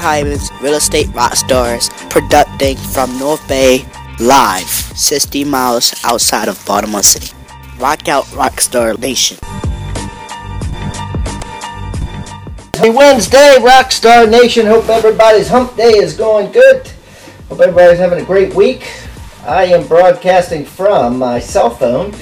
Hiban's Real Estate Rock Stars, producing from North Bay live, 60 miles outside of Baltimore City. Rock out Rockstar Nation. Happy Wednesday, Rockstar Nation. Hope everybody's hump day is going good. Hope everybody's having a great week. I am broadcasting from my cell phone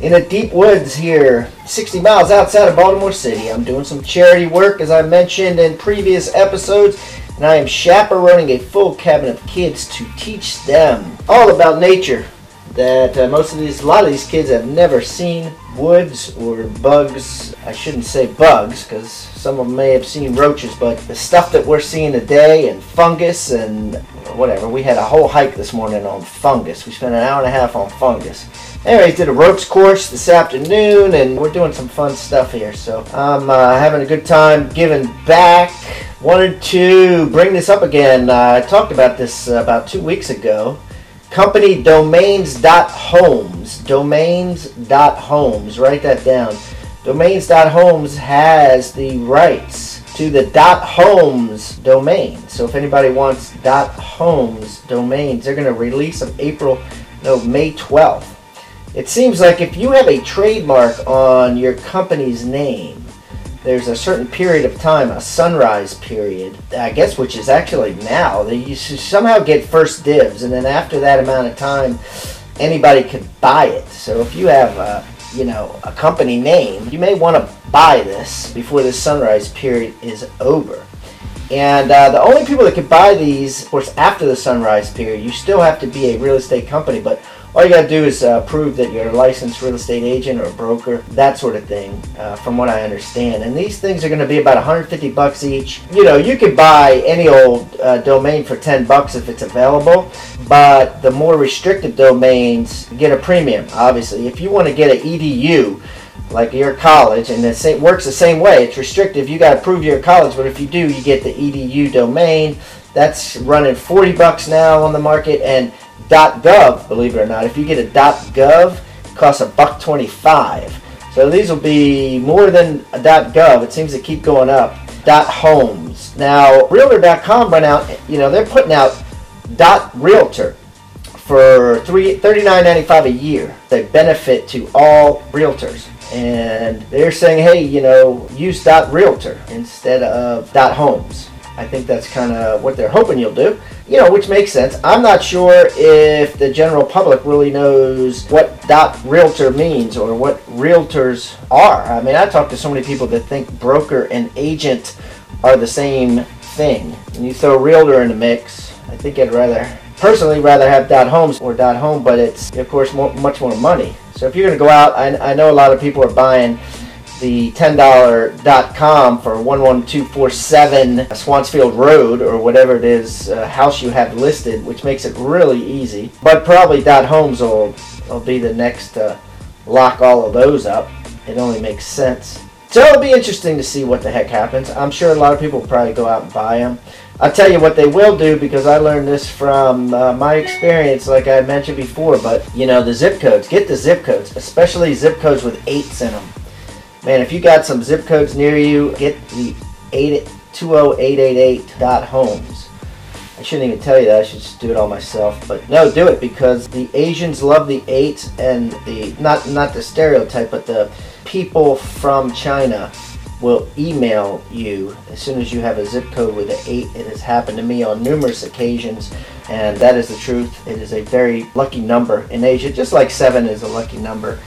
in the deep woods here, 60 miles outside of Baltimore City. I'm doing some charity work, as I mentioned in previous episodes, and I am chaperoning a full cabin of kids to teach them all about nature. That uh, most of these, a lot of these kids have never seen woods or bugs. I shouldn't say bugs because some of them may have seen roaches, but the stuff that we're seeing today and fungus and whatever. We had a whole hike this morning on fungus. We spent an hour and a half on fungus. Anyways, did a ropes course this afternoon, and we're doing some fun stuff here. So I'm uh, having a good time giving back. Wanted to bring this up again. Uh, I talked about this about two weeks ago. Company domains.homes. Domains.homes. Write that down. Domains.homes has the rights to the .homes domain. So if anybody wants .homes domains, they're going to release them April, no, May 12th. It seems like if you have a trademark on your company's name, there's a certain period of time, a sunrise period, I guess, which is actually now, that you somehow get first dibs, and then after that amount of time, anybody could buy it. So if you have, a, you know, a company name, you may want to buy this before the sunrise period is over. And uh, the only people that could buy these, of course, after the sunrise period, you still have to be a real estate company, but all you got to do is uh, prove that you're a licensed real estate agent or broker, that sort of thing, uh, from what I understand. And these things are going to be about 150 bucks each. You know, you could buy any old uh, domain for 10 bucks if it's available, but the more restricted domains get a premium. Obviously, if you want to get an EDU, like your college, and it works the same way. It's restrictive. You got to prove you're a college, but if you do, you get the edu domain. That's running 40 bucks now on the market, and .gov, believe it or not, if you get a .gov, it costs a buck 25. So these will be more than a .gov. It seems to keep going up. .homes. Now, Realtor.com run out. You know they're putting out .realtor for three thirty nine ninety five a year. They benefit to all realtors and they're saying, hey, you know, use realtor instead of homes. I think that's kind of what they're hoping you'll do, you know, which makes sense. I'm not sure if the general public really knows what dot realtor means or what realtors are. I mean, I talk to so many people that think broker and agent are the same thing. And you throw realtor in the mix, I think I'd rather personally rather have dot homes or dot home, but it's of course more, much more money. So if you're going to go out, I, I know a lot of people are buying the $10.com for 11247 Swansfield Road or whatever it is uh, house you have listed, which makes it really easy. But probably dot homes will, will be the next to lock all of those up. It only makes sense. So it'll be interesting to see what the heck happens. I'm sure a lot of people will probably go out and buy them. I'll tell you what they will do because I learned this from uh, my experience, like I mentioned before. But you know, the zip codes, get the zip codes, especially zip codes with eights in them. Man, if you got some zip codes near you, get the 20888 dot homes. I shouldn't even tell you that. I should just do it all myself. But no, do it because the Asians love the eights and the not not the stereotype, but the people from China will email you as soon as you have a zip code with an 8. It has happened to me on numerous occasions, and that is the truth. It is a very lucky number in Asia, just like 7 is a lucky number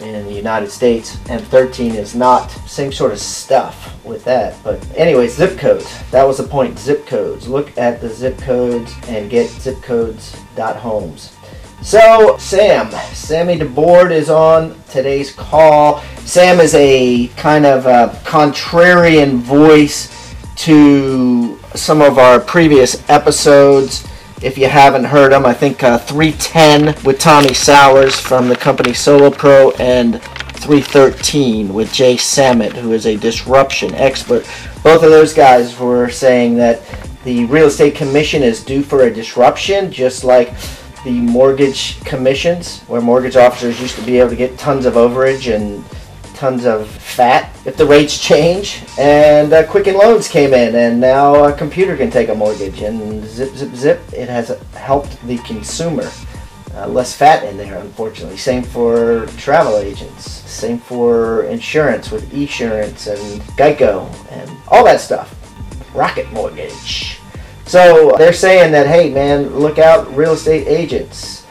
in the United States, and 13 is not. Same sort of stuff with that. But anyway, zip codes. That was the point. Zip codes. Look at the zip codes and get zip codes homes. So, Sam, Sammy DeBord is on today's call. Sam is a kind of a contrarian voice to some of our previous episodes. If you haven't heard them, I think uh, 310 with Tommy Sowers from the company Solo Pro and 313 with Jay Samit, who is a disruption expert. Both of those guys were saying that the real estate commission is due for a disruption, just like the mortgage commissions, where mortgage officers used to be able to get tons of overage and tons of fat if the rates change. And uh, Quicken Loans came in, and now a computer can take a mortgage. And zip, zip, zip, it has helped the consumer. Uh, less fat in there, unfortunately. Same for travel agents. Same for insurance with Esurance and Geico and all that stuff. Rocket Mortgage. So they're saying that, hey, man, look out, real estate agents.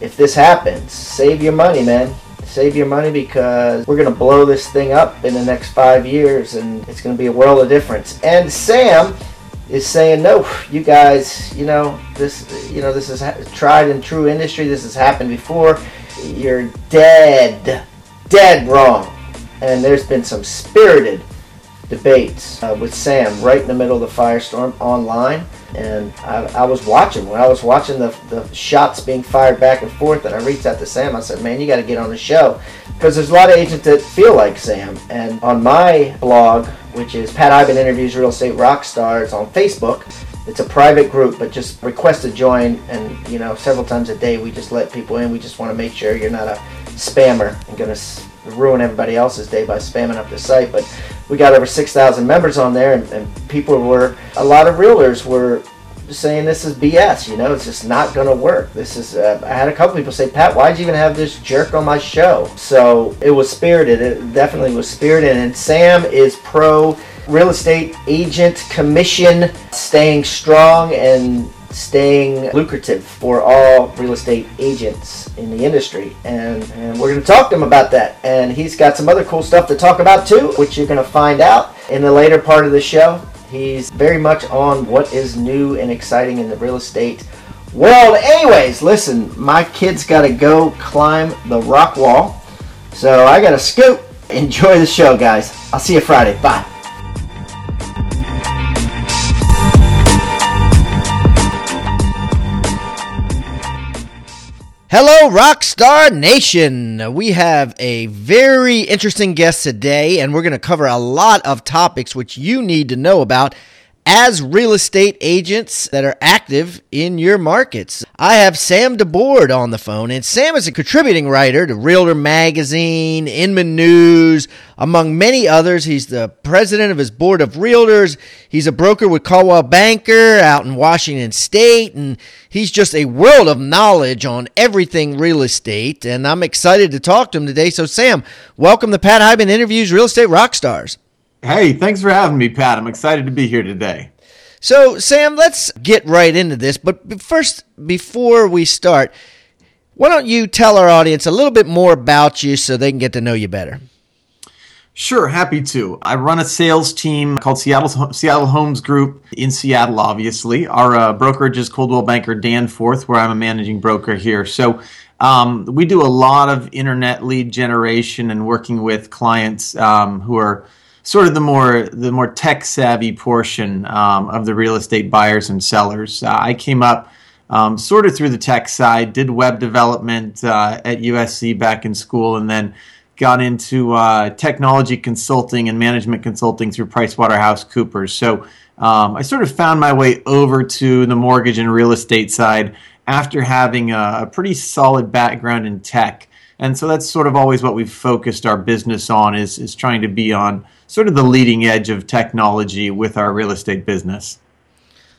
If this happens, save your money, man. Save your money because we're going to blow this thing up in the next five years and it's going to be a world of difference. And Sam is saying, no, you guys, you know, this, you know, this is tried and true industry. This has happened before. You're dead, dead wrong. And there's been some spirited debates uh, with Sam right in the middle of the firestorm online. And I, I, was watching when I was watching the, the shots being fired back and forth. And I reached out to Sam. I said, "Man, you got to get on the show because there's a lot of agents that feel like Sam." And on my blog, which is Pat Hiban interviews real estate rock stars on Facebook. It's a private group, but just request to join. And you know, several times a day, we just let people in. We just want to make sure you're not a spammer and going to ruin everybody else's day by spamming up the site. But we got over 6,000 members on there, and, and people were, a lot of realtors were saying this is BS. You know, it's just not going to work. This is. Uh, I had a couple people say, Pat, why'd you even have this jerk on my show? So it was spirited. It definitely was spirited. And Sam is pro real estate agent commission, staying strong and staying lucrative for all real estate agents in the industry. And, and we're going to talk to him about that. And he's got some other cool stuff to talk about too, which you're going to find out in the later part of the show. He's very much on what is new and exciting in the real estate world. Anyways, listen, my kid's got to go climb the rock wall. So I got to scoot. Enjoy the show, guys. I'll see you Friday. Bye. Hello, Rockstar Nation. We have a very interesting guest today, and we're going to cover a lot of topics which you need to know about as real estate agents that are active in your markets. I have Sam DeBord on the phone, and Sam is a contributing writer to Realtor Magazine, Inman News, among many others. He's the president of his board of realtors. He's a broker with Coldwell Banker out in Washington State, and he's just a world of knowledge on everything real estate. And I'm excited to talk to him today. So, Sam, welcome to Pat Hiban Interviews Real Estate Rockstars. Hey, thanks for having me, Pat. I'm excited to be here today. So, Sam, let's get right into this. But first, before we start, why don't you tell our audience a little bit more about you so they can get to know you better? Sure, happy to. I run a sales team called Seattle Seattle Homes Group in Seattle. Obviously, our uh, brokerage is Coldwell Banker Danforth, where I'm a managing broker here. So um, we do a lot of internet lead generation and working with clients um, who are sort of the more the more tech savvy portion um, of the real estate buyers and sellers. Uh, I came up um, sort of through the tech side, did web development uh, at USC back in school, and then got into uh, technology consulting and management consulting through PricewaterhouseCoopers. So um, I sort of found my way over to the mortgage and real estate side after having a, a pretty solid background in tech. And so that's sort of always what we've focused our business on is, is trying to be on sort of the leading edge of technology with our real estate business.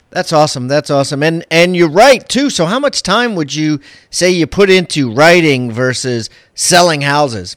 That's awesome. That's awesome. And and you're right too. So how much time would you say you put into writing versus selling houses?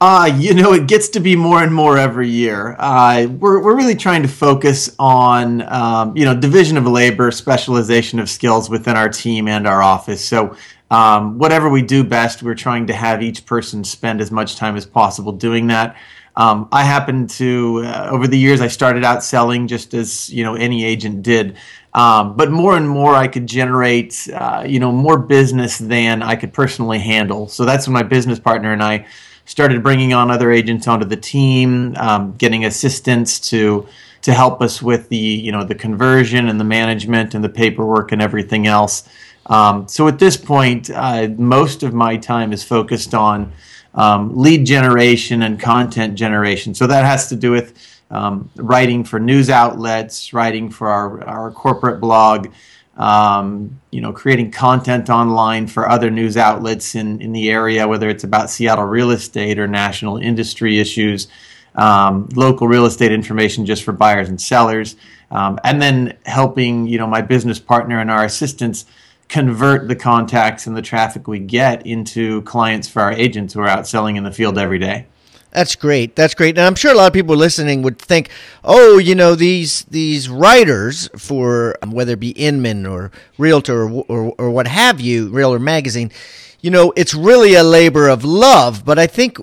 Uh, you know, it gets to be more and more every year. Uh, we're, we're really trying to focus on, um, you know, division of labor, specialization of skills within our team and our office. So, um, whatever we do best, we're trying to have each person spend as much time as possible doing that. Um, I happen to uh, over the years I started out selling just as you know any agent did, um, but more and more I could generate uh, you know more business than I could personally handle. So that's when my business partner and I started bringing on other agents onto the team, um, getting assistants to to help us with the you know the conversion and the management and the paperwork and everything else. Um, so at this point, uh, most of my time is focused on um, lead generation and content generation. So that has to do with um, writing for news outlets, writing for our, our corporate blog, um, you know, creating content online for other news outlets in, in the area, whether it's about Seattle real estate or national industry issues, um, local real estate information just for buyers and sellers, um, and then helping, you know, my business partner and our assistants convert the contacts and the traffic we get into clients for our agents who are out selling in the field every day. That's great. That's great. And I'm sure a lot of people listening would think, oh, you know, these these writers for um, whether it be Inman or Realtor or, or, or what have you, Realtor Magazine, you know, it's really a labor of love. But I think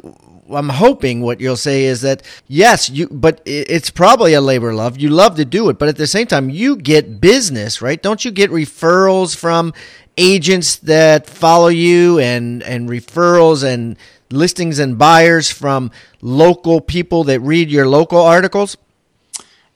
I'm hoping what you'll say is that yes, you, but it's probably a labor love. You love to do it, but at the same time, you get business, right? Don't you get referrals from agents that follow you and and referrals and listings and buyers from local people that read your local articles?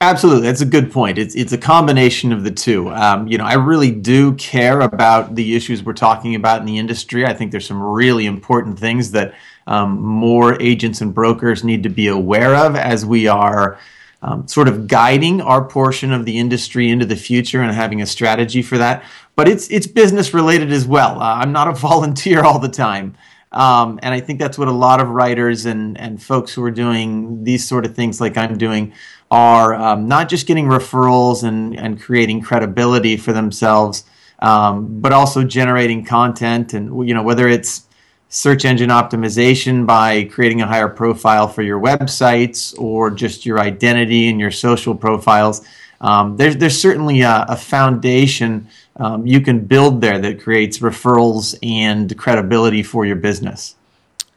Absolutely, that's a good point. It's it's a combination of the two. Um, you know, I really do care about the issues we're talking about in the industry. I think there's some really important things that um, more agents and brokers need to be aware of as we are um, sort of guiding our portion of the industry into the future and having a strategy for that. But it's it's business related as well. Uh, I'm not a volunteer all the time. Um, and I think that's what a lot of writers and, and folks who are doing these sort of things like I'm doing are um, not just getting referrals and, and creating credibility for themselves, um, but also generating content and you know whether it's search engine optimization by creating a higher profile for your websites or just your identity and your social profiles. Um, there's there's certainly a, a foundation um, you can build there that creates referrals and credibility for your business.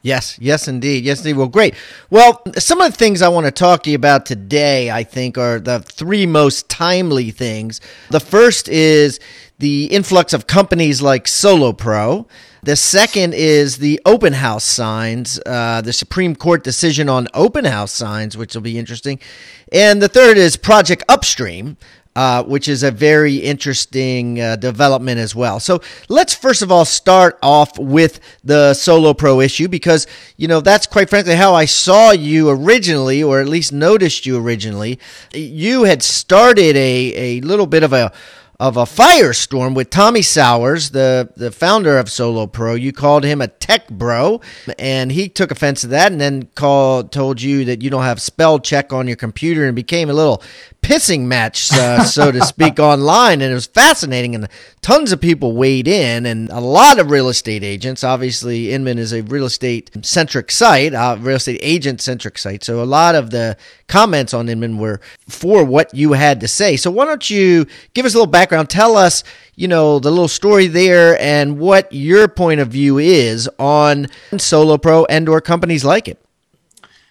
Yes, yes, indeed. Yes, indeed. Well, great. Well, some of the things I want to talk to you about today, I think, are the three most timely things. The first is the influx of companies like Solo Pro. The second is the open house signs, uh, the Supreme Court decision on open house signs, which will be interesting. And the third is Project Upstream, uh, which is a very interesting uh, development as well. So let's first of all start off with the Solo Pro issue because, you know, that's quite frankly how I saw you originally, or at least noticed you originally. You had started a, a little bit of a of a firestorm with Tommy Sowers, the, the founder of Solo Pro. You called him a tech bro, and he took offense to that and then called told you that you don't have spell check on your computer and became a little pissing match, uh, so to speak, online. And it was fascinating. And tons of people weighed in, and a lot of real estate agents. Obviously, Inman is a real estate centric site, uh, real estate agent centric site. So a lot of the comments on Inman were for what you had to say. So why don't you give us a little background? Tell us, you know, the little story there and what your point of view is on Solo Pro and or companies like it.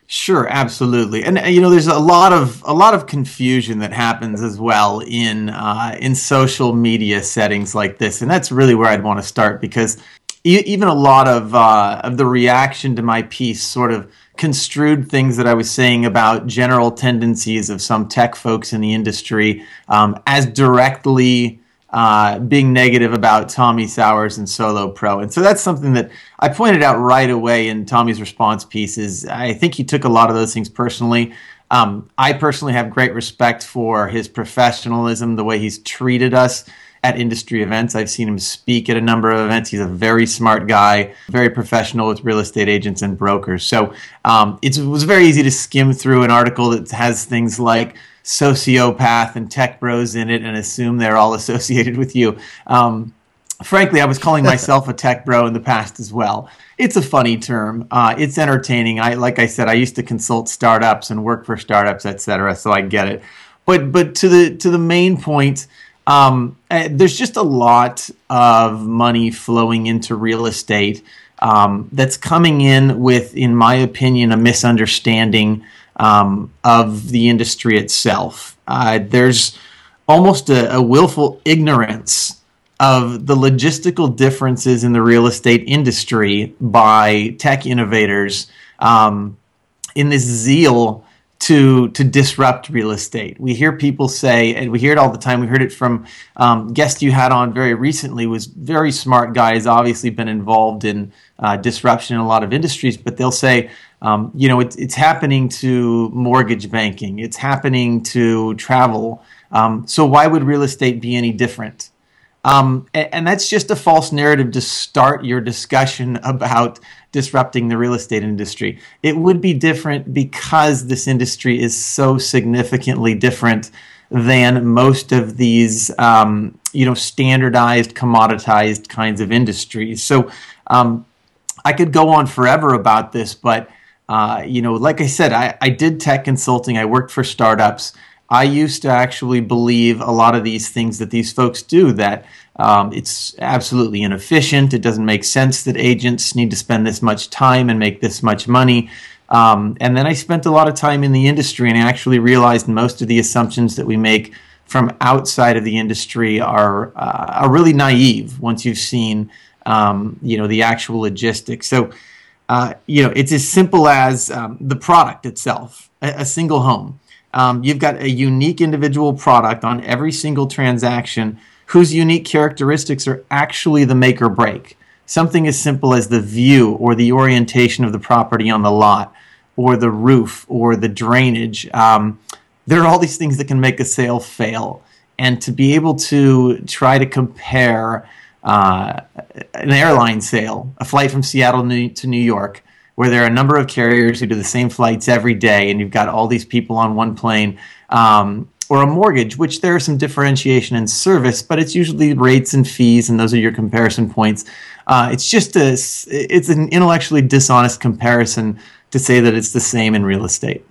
Sure, absolutely, and you know, there's a lot of a lot of confusion that happens as well in uh, in social media settings like this, and that's really where I'd want to start because e- even a lot of uh, of the reaction to my piece sort of construed things that I was saying about general tendencies of some tech folks in the industry um, as directly uh, being negative about Tommy Sowers and Solo Pro. And so that's something that I pointed out right away in Tommy's response pieces. I think he took a lot of those things personally. Um, I personally have great respect for his professionalism, the way he's treated us at industry events. I've seen him speak at a number of events. He's a very smart guy, very professional with real estate agents and brokers. So um, it was very easy to skim through an article that has things like, sociopath and tech bros in it and assume they're all associated with you. Um, frankly, I was calling myself a tech bro in the past as well. It's a funny term. Uh, it's entertaining. I like I said, I used to consult startups and work for startups, etc. So I get it. But but to the to the main point, um, uh, there's just a lot of money flowing into real estate um, that's coming in with, in my opinion, a misunderstanding um, of the industry itself. Uh, there's almost a, a, willful ignorance of the logistical differences in the real estate industry by tech innovators um, in this zeal to to disrupt real estate. We hear people say, and we hear it all the time. We heard it from um, guest you had on very recently. Was very smart guy. Has obviously been involved in uh, disruption in a lot of industries. But they'll say, um, you know, it's it's happening to mortgage banking. It's happening to travel. Um, so why would real estate be any different? Um, and, and, that's just a false narrative to start your discussion about disrupting the real estate industry. It would be different because this industry is so significantly different than most of these, um, you know, standardized, commoditized kinds of industries. So um, I could go on forever about this, but uh, you know, like I said, I, I did tech consulting. I worked for startups. I used to actually believe a lot of these things that these folks do that um, it's absolutely inefficient. It doesn't make sense that agents need to spend this much time and make this much money. Um, and then I spent a lot of time in the industry and I actually realized most of the assumptions that we make from outside of the industry are uh, are really naive once you've seen um, you know the actual logistics. So uh, you know it's as simple as um, the product itself, a, a single home um, you've got a unique individual product on every single transaction whose unique characteristics are actually the make or break. Something as simple as the view or the orientation of the property on the lot, or the roof, or the drainage. Um, there are all these things that can make a sale fail. And to be able to try to compare uh, an airline sale, a flight from Seattle to New York, where there are a number of carriers who do the same flights every day, and you've got all these people on one plane. Um, or a mortgage, which there is some differentiation in service, but it's usually rates and fees, and those are your comparison points. Uh, it's just a, it's an intellectually dishonest comparison to say that it's the same in real estate.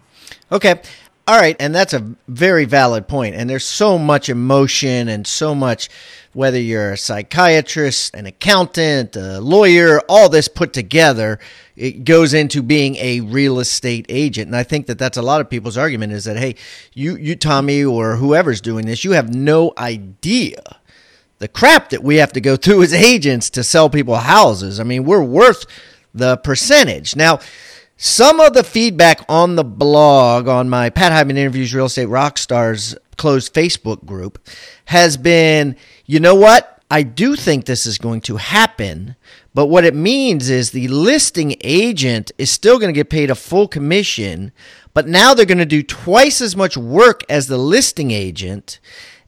Okay. All right, and that's a very valid point. And there's so much emotion and so much, whether you're a psychiatrist, an accountant, a lawyer, all this put together, it goes into being a real estate agent. And I think that that's a lot of people's argument is that, hey, you, you Tommy, or whoever's doing this, you have no idea the crap that we have to go through as agents to sell people houses. I mean, we're worth the percentage. Now, some of the feedback on the blog, on my Pat Hiban Interviews Real Estate Rockstars closed Facebook group, has been you know what? I do think this is going to happen, but what it means is the listing agent is still going to get paid a full commission, but now they're going to do twice as much work as the listing agent,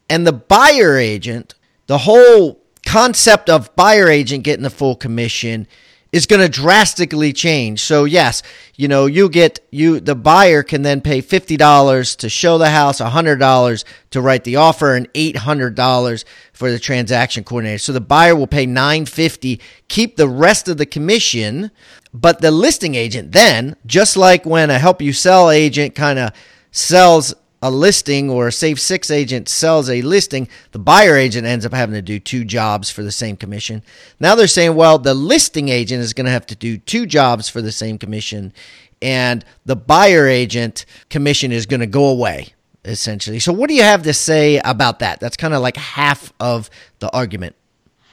and the buyer agent, the whole concept of buyer agent getting the full commission is going to drastically change. So yes, you know, you get you the buyer can then pay $50 to show the house, $100 to write the offer and $800 for the transaction coordinator. So the buyer will pay 950, keep the rest of the commission, but the listing agent then, just like when a help you sell agent kind of sells a listing or a Safe Six agent sells a listing, the buyer agent ends up having to do two jobs for the same commission. Now they're saying, well, the listing agent is going to have to do two jobs for the same commission, and the buyer agent commission is going to go away, essentially. So, what do you have to say about that? That's kind of like half of the argument.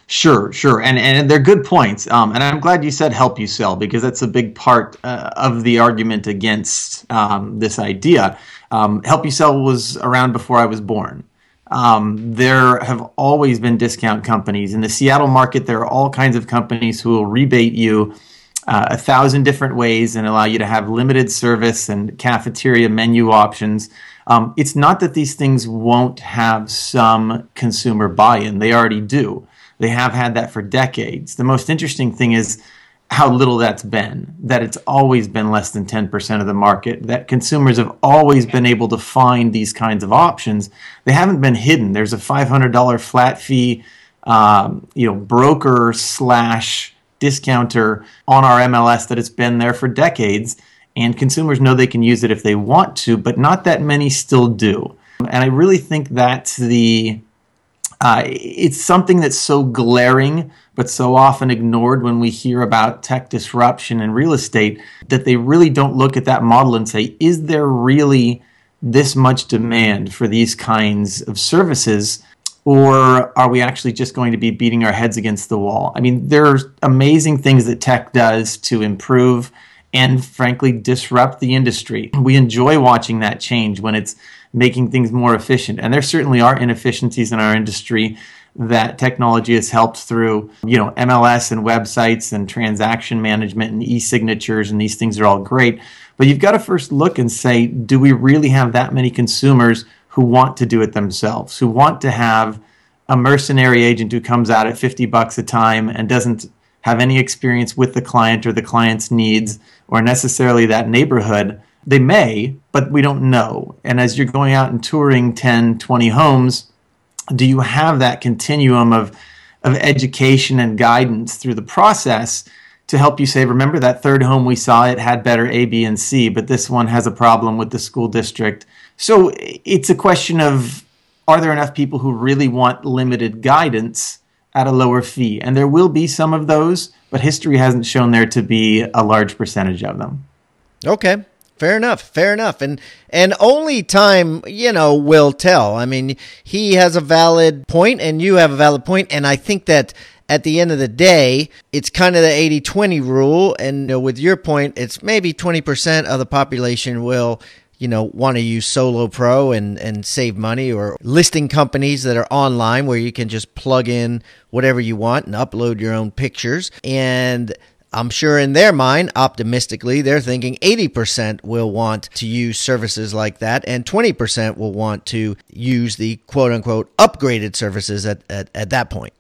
Sure, sure, and and they're good points. Um, and I'm glad you said help you sell because that's a big part uh, of the argument against um, this idea. Um, help you sell was around before I was born. Um, there have always been discount companies in the Seattle market. There are all kinds of companies who will rebate you uh, a thousand different ways and allow you to have limited service and cafeteria menu options. Um, it's not that these things won't have some consumer buy-in; they already do. They have had that for decades. The most interesting thing is how little that's been, that it's always been less than 10% of the market, that consumers have always been able to find these kinds of options. They haven't been hidden. There's a $500 flat fee, um, you know, broker slash discounter on our MLS that it's been there for decades. And consumers know they can use it if they want to, but not that many still do. And I really think that's the uh, it's something that's so glaring but so often ignored when we hear about tech disruption in real estate that they really don't look at that model and say, is there really this much demand for these kinds of services? Or are we actually just going to be beating our heads against the wall? I mean, there's amazing things that tech does to improve and frankly disrupt the industry. We enjoy watching that change when it's making things more efficient. And there certainly are inefficiencies in our industry that technology has helped through, you know, MLS and websites and transaction management and e-signatures and these things are all great. But you've got to first look and say, do we really have that many consumers who want to do it themselves, who want to have a mercenary agent who comes out at 50 bucks a time and doesn't have any experience with the client or the client's needs or necessarily that neighborhood. They may, but we don't know. And as you're going out and touring 10, 20 homes, do you have that continuum of, of education and guidance through the process to help you say, remember that third home we saw, it had better A, B, and C, but this one has a problem with the school district. So it's a question of are there enough people who really want limited guidance at a lower fee? And there will be some of those, but history hasn't shown there to be a large percentage of them. Okay. Fair enough. Fair enough. And and only time, you know, will tell. I mean, he has a valid point and you have a valid point and I think that at the end of the day, it's kind of the 80 20 rule. And you know, with your point, it's maybe 20% of the population will you know want to use solo pro and and save money or listing companies that are online where you can just plug in whatever you want and upload your own pictures and I'm sure in their mind, optimistically, they're thinking 80% will want to use services like that, and 20% will want to use the quote unquote upgraded services at, at, at that point.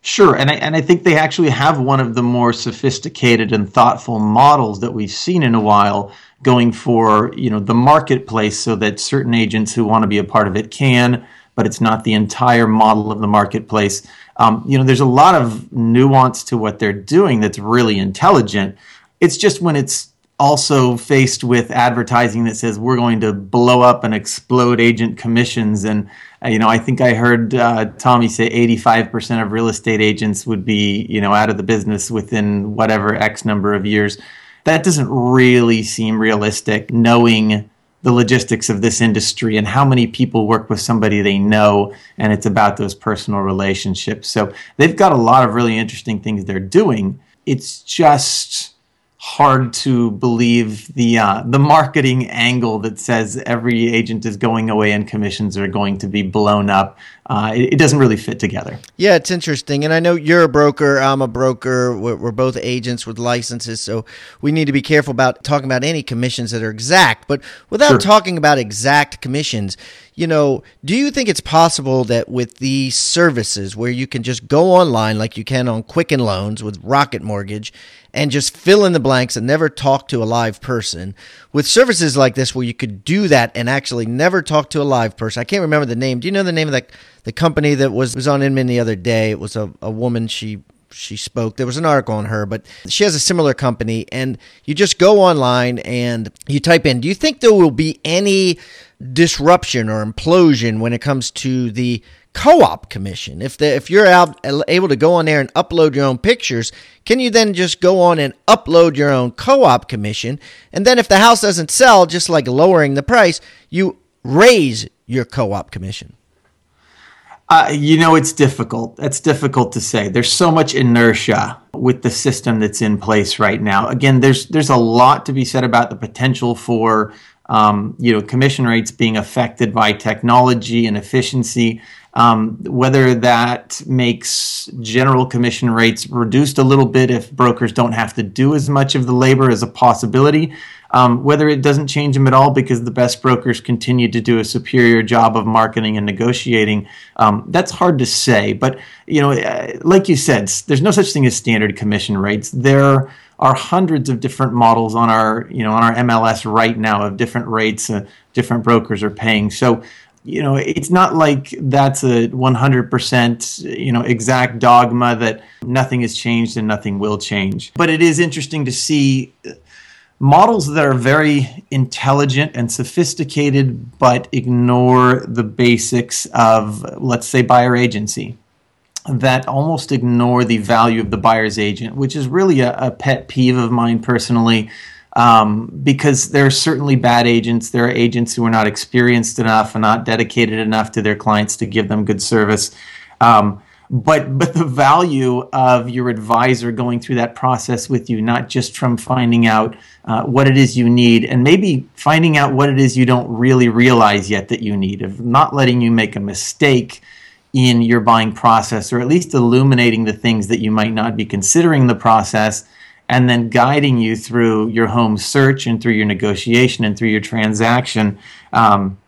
Sure, and I, and I think they actually have one of the more sophisticated and thoughtful models that we've seen in a while, going for you know the marketplace, so that certain agents who want to be a part of it can, but it's not the entire model of the marketplace. Um, you know, there's a lot of nuance to what they're doing that's really intelligent. It's just when it's also faced with advertising that says we're going to blow up and explode agent commissions and uh, you know i think i heard uh, tommy say 85% of real estate agents would be you know out of the business within whatever x number of years that doesn't really seem realistic knowing the logistics of this industry and how many people work with somebody they know and it's about those personal relationships so they've got a lot of really interesting things they're doing it's just hard to believe the uh, the marketing angle that says every agent is going away and commissions are going to be blown up. Uh, it, it, doesn't really fit together. Yeah, it's interesting, and I know you're a broker. I'm a broker. We're, we're, both agents with licenses, so we need to be careful about talking about any commissions that are exact. But without sure. talking about exact commissions, you know, do you think it's possible that with these services where you can just go online like you can on Quicken Loans with Rocket Mortgage and just fill in the blanks and never talk to a live person, with services like this where you could do that and actually never talk to a live person? I can't remember the name. Do you know the name of that the company that was was on Inman the other day? It was a, a woman she she spoke. There was an article on her, but she has a similar company. And you just go online and you type in, do you think there will be any disruption or implosion when it comes to the co-op commission. If the if you're out, able to go on there and upload your own pictures, can you then just go on and upload your own co-op commission? And then if the house doesn't sell, just like lowering the price, you raise your co-op commission. Uh, you know, it's difficult. It's difficult to say. There's so much inertia with the system that's in place right now. Again, there's there's a lot to be said about the potential for um, you know, commission rates being affected by technology and efficiency. Um, whether that makes general commission rates reduced a little bit if brokers don't have to do as much of the labor as a possibility. Um, whether it doesn't change them at all because the best brokers continue to do a superior job of marketing and negotiating, um, that's hard to say. But you know, uh, like you said, there's no such thing as standard commission rates. There are hundreds of different models on our you know on our MLS right now of different rates uh, different brokers are paying. So you know it's not like that's a 100% you know exact dogma that nothing has changed and nothing will change. But it is interesting to see models that are very intelligent and sophisticated but ignore the basics of let's say buyer agency that almost ignore the value of the buyer's agent, which is really a, a pet peeve of mine personally. Um, because there are certainly bad agents. There are agents who are not experienced enough and not dedicated enough to their clients to give them good service. Um, but but the value of your advisor going through that process with you, not just from finding out uh, what it is you need, and maybe finding out what it is you don't really realize yet that you need, of not letting you make a mistake in your buying process, or at least illuminating the things that you might not be considering the process, and then guiding you through your home search and through your negotiation and through your transaction. Um,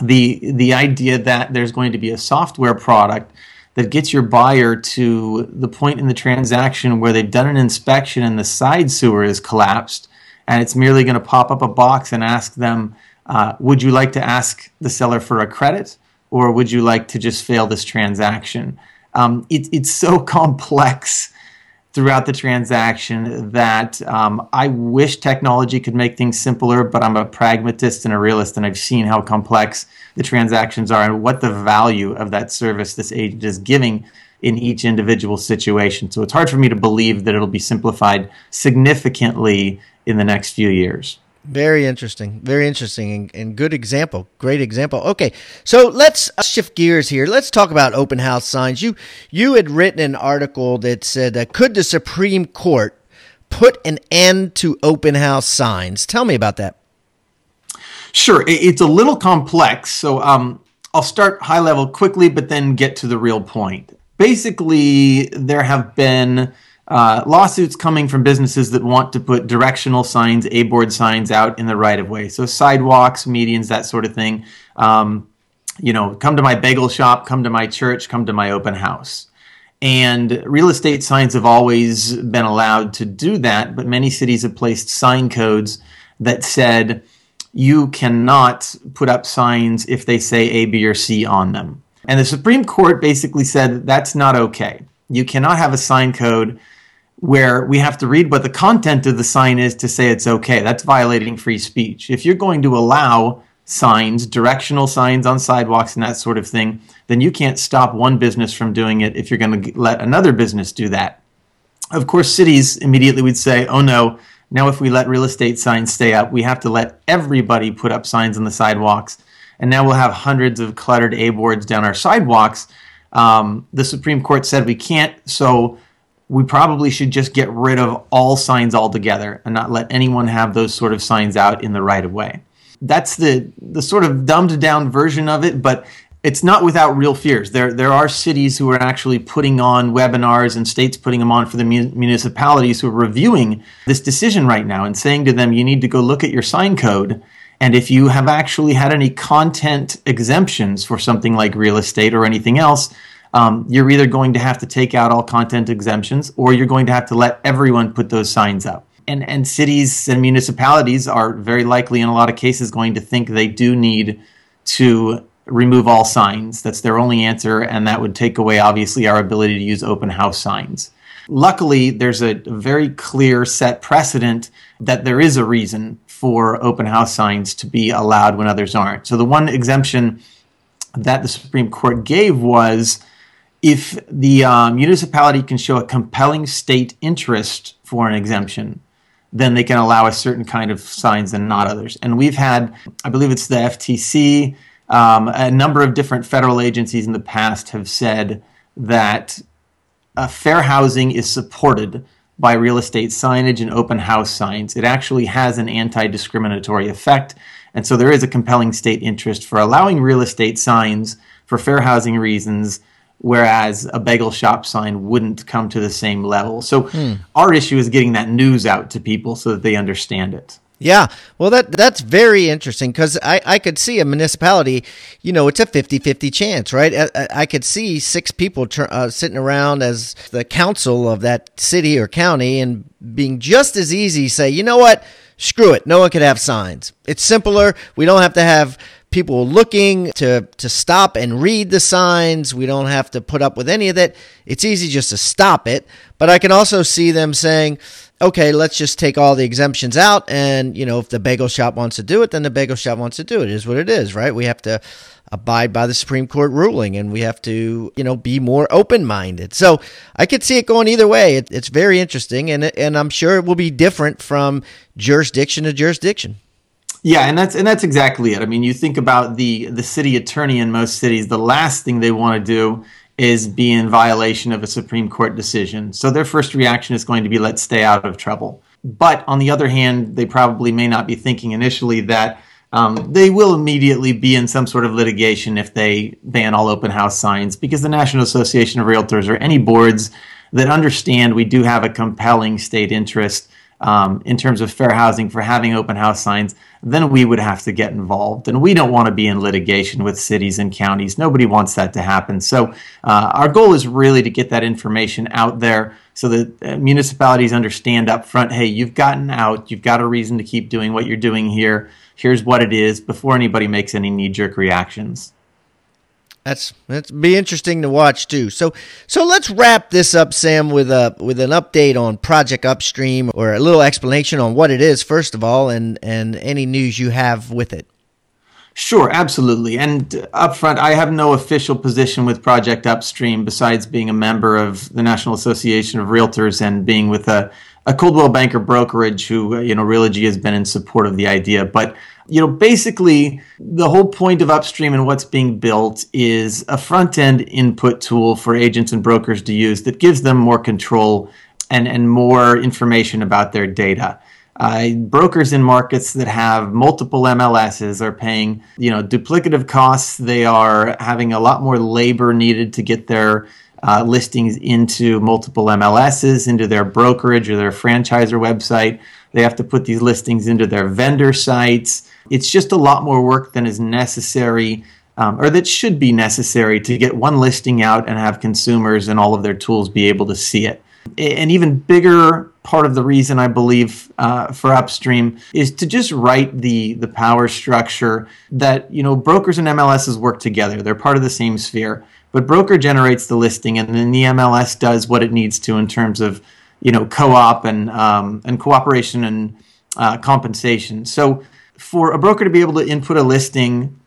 the the idea that there's going to be a software product that gets your buyer to the point in the transaction where they've done an inspection and the side sewer is collapsed, and it's merely going to pop up a box and ask them, uh, Would you like to ask the seller for a credit, or would you like to just fail this transaction? Um, it, it's so complex throughout the transaction that um, I wish technology could make things simpler, but I'm a pragmatist and a realist, and I've seen how complex the transactions are and what the value of that service this agent is giving in each individual situation. So it's hard for me to believe that it'll be simplified significantly in the next few years. Very interesting. Very interesting and, and, good example. Great example. Okay, so let's uh, shift gears here. Let's talk about open house signs. You you had written an article that said, uh, "Could the Supreme Court put an end to open house signs?" Tell me about that. Sure, it's a little complex. So um, I'll start high level quickly, but then get to the real point. Basically, there have been uh, lawsuits coming from businesses that want to put directional signs, A board signs out in the right of way. So sidewalks, medians, that sort of thing. Um, you know, come to my bagel shop, come to my church, come to my open house. And real estate signs have always been allowed to do that, but many cities have placed sign codes that said you cannot put up signs if they say A, B, or C on them. And the Supreme Court basically said that's not okay. You cannot have a sign code where we have to read what the content of the sign is to say it's okay. That's violating free speech. If you're going to allow signs, directional signs on sidewalks and that sort of thing, then you can't stop one business from doing it if you're going to let another business do that. Of course, cities immediately would say, oh no, now if we let real estate signs stay up, we have to let everybody put up signs on the sidewalks. And now we'll have hundreds of cluttered A boards down our sidewalks. Um, the Supreme Court said we can't, so we probably should just get rid of all signs altogether and not let anyone have those sort of signs out in the right of way. That's the the sort of dumbed down version of it, but it's not without real fears. There there are cities who are actually putting on webinars and states putting them on for the municipalities who are reviewing this decision right now and saying to them you need to go look at your sign code and if you have actually had any content exemptions for something like real estate or anything else, um, you're either going to have to take out all content exemptions or you're going to have to let everyone put those signs up. And, and cities and municipalities are very likely, in a lot of cases, going to think they do need to remove all signs. That's their only answer, and that would take away, obviously, our ability to use open house signs. Luckily, there's a very clear set precedent that there is a reason for open house signs to be allowed when others aren't. So the one exemption that the Supreme Court gave was if the um, municipality can show a compelling state interest for an exemption, then they can allow a certain kind of signs and not others. And we've had, I believe it's the FTC, um, a number of different federal agencies in the past have said that uh, fair housing is supported by real estate signage and open house signs. It actually has an anti discriminatory effect. And so there is a compelling state interest for allowing real estate signs for fair housing reasons whereas a bagel shop sign wouldn't come to the same level. So hmm. our issue is getting that news out to people so that they understand it. Yeah, well, that that's very interesting because I, I could see a municipality, you know, it's a 50 50 chance, right? I, I could see six people tr- uh, sitting around as the council of that city or county and being just as easy say, you know what, screw it, no one could have signs. It's simpler. We don't have to have people looking to to stop and read the signs. We don't have to put up with any of that. It's easy just to stop it. But I can also see them saying, okay, let's just take all the exemptions out. And, you know, if the bagel shop wants to do it, then the bagel shop wants to do it. It is what it is, right? We have to abide by the Supreme Court ruling and we have to, you know, be more open minded. So I could see it going either way. It, it's very interesting. And, and I'm sure it will be different from jurisdiction to jurisdiction. Yeah, and that's and that's exactly it. I mean, you think about the the city attorney in most cities. The last thing they want to do is be in violation of a Supreme Court decision. So their first reaction is going to be let's stay out of trouble. But on the other hand, they probably may not be thinking initially that um, they will immediately be in some sort of litigation if they ban all open house signs because the National Association of Realtors or any boards that understand we do have a compelling state interest um, in terms of fair housing for having open house signs, then we would have to get involved. And we don't want to be in litigation with cities and counties. Nobody wants that to happen. So uh, our goal is really to get that information out there so that uh, municipalities understand up front hey, you've gotten out, you've got a reason to keep doing what you're doing here. Here's what it is before anybody makes any knee jerk reactions. That's that's be interesting to watch too. So so let's wrap this up, Sam, with a with an update on Project Upstream or a little explanation on what it is first of all, and and any news you have with it. Sure, absolutely. And upfront, I have no official position with Project Upstream besides being a member of the National Association of Realtors and being with a, a Coldwell Banker brokerage who, uh, you know, Realogy has been in support of the idea. But you know, basically, the whole point of Upstream and what's being built is a front end input tool for agents and brokers to use that gives them more control and, and more information about their data. Uh, brokers in markets that have multiple MLSs are paying, you know, duplicative costs. They are having a lot more labor needed to get their uh, listings into multiple MLSs, into their brokerage or their franchisor website. They have to put these listings into their vendor sites. It's just a lot more work than is necessary. Um, or that should be necessary to get one listing out and have consumers and all of their tools be able to see it. An even bigger part of the reason I believe uh, for Upstream is to just write the the power structure that you know brokers and MLSs work together. They're part of the same sphere, but broker generates the listing, and then the MLS does what it needs to in terms of you know co-op and um, and cooperation and uh, compensation. So for a broker to be able to input a listing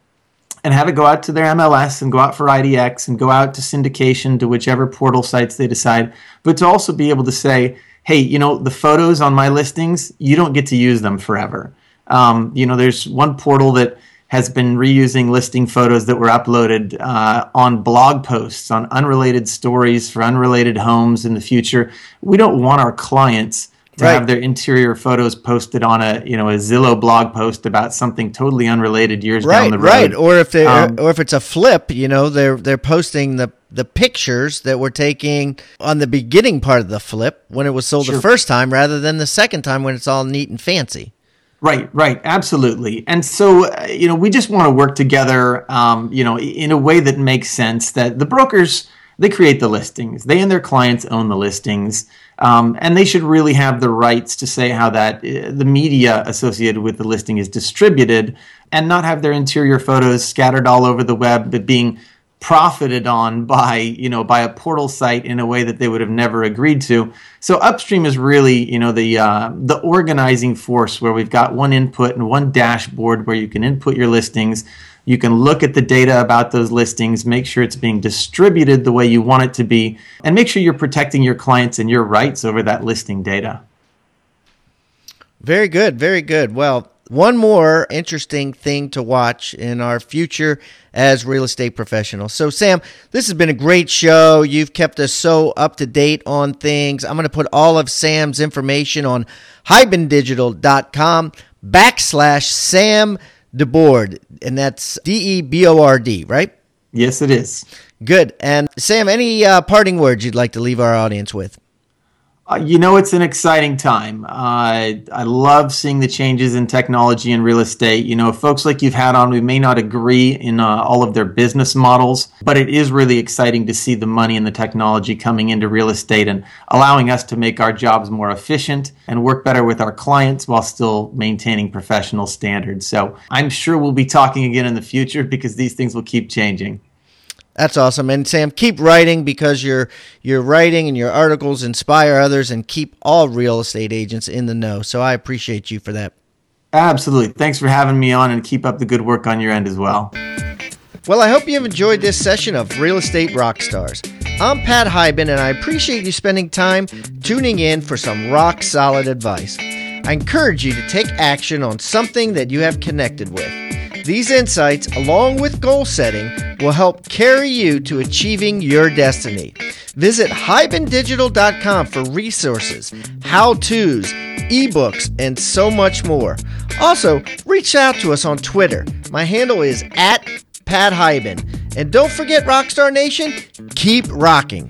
and have it go out to their MLS and go out for IDX and go out to syndication to whichever portal sites they decide, but to also be able to say, hey, you know, the photos on my listings, you don't get to use them forever. Um, you know, there's one portal that has been reusing listing photos that were uploaded uh, on blog posts on unrelated stories for unrelated homes in the future. We don't want our clients to right. have their interior photos posted on a you know a Zillow blog post about something totally unrelated years right, down the road. Right, or if they um, or if it's a flip, you know, they're they're posting the the pictures that were taking on the beginning part of the flip when it was sold sure. the first time rather than the second time when it's all neat and fancy. Right, right, absolutely. And so, uh, you know, we just want to work together, um, you know, in a way that makes sense that the brokers they create the listings. They and their clients own the listings, um, and they should really have the rights to say how that uh, the media associated with the listing is distributed, and not have their interior photos scattered all over the web, but being profited on by you know by a portal site in a way that they would have never agreed to. So upstream is really you know the uh, the organizing force where we've got one input and one dashboard where you can input your listings you can look at the data about those listings, make sure it's being distributed the way you want it to be, and make sure you're protecting your clients and your rights over that listing data. Very good, very good. Well, one more interesting thing to watch in our future as real estate professionals. So, Sam, this has been a great show. You've kept us so up to date on things. I'm going to put all of Sam's information on hibandigital.com backslash Sam DeBord, and that's D E B O R D, right? Yes, it is. Good. And Sam, any uh, parting words you'd like to leave our audience with? Uh, you know, it's an exciting time. Uh, I love seeing the changes in technology and real estate. You know, folks like you've had on, we may not agree in uh, all of their business models, but it is really exciting to see the money and the technology coming into real estate and allowing us to make our jobs more efficient and work better with our clients while still maintaining professional standards. So I'm sure we'll be talking again in the future because these things will keep changing. That's awesome. And Sam, keep writing because your your writing and your articles inspire others and keep all real estate agents in the know. So I appreciate you for that. Absolutely. Thanks for having me on and keep up the good work on your end as well. Well, I hope you have enjoyed this session of Real Estate Rockstars. I'm Pat Hiban, and I appreciate you spending time tuning in for some rock solid advice. I encourage you to take action on something that you have connected with. These insights, along with goal setting, will help carry you to achieving your destiny. Visit hibandigital.com for resources, how to's, ebooks, and so much more. Also, reach out to us on Twitter. My handle is at Pat Hiban. And don't forget, Rockstar Nation, keep rocking.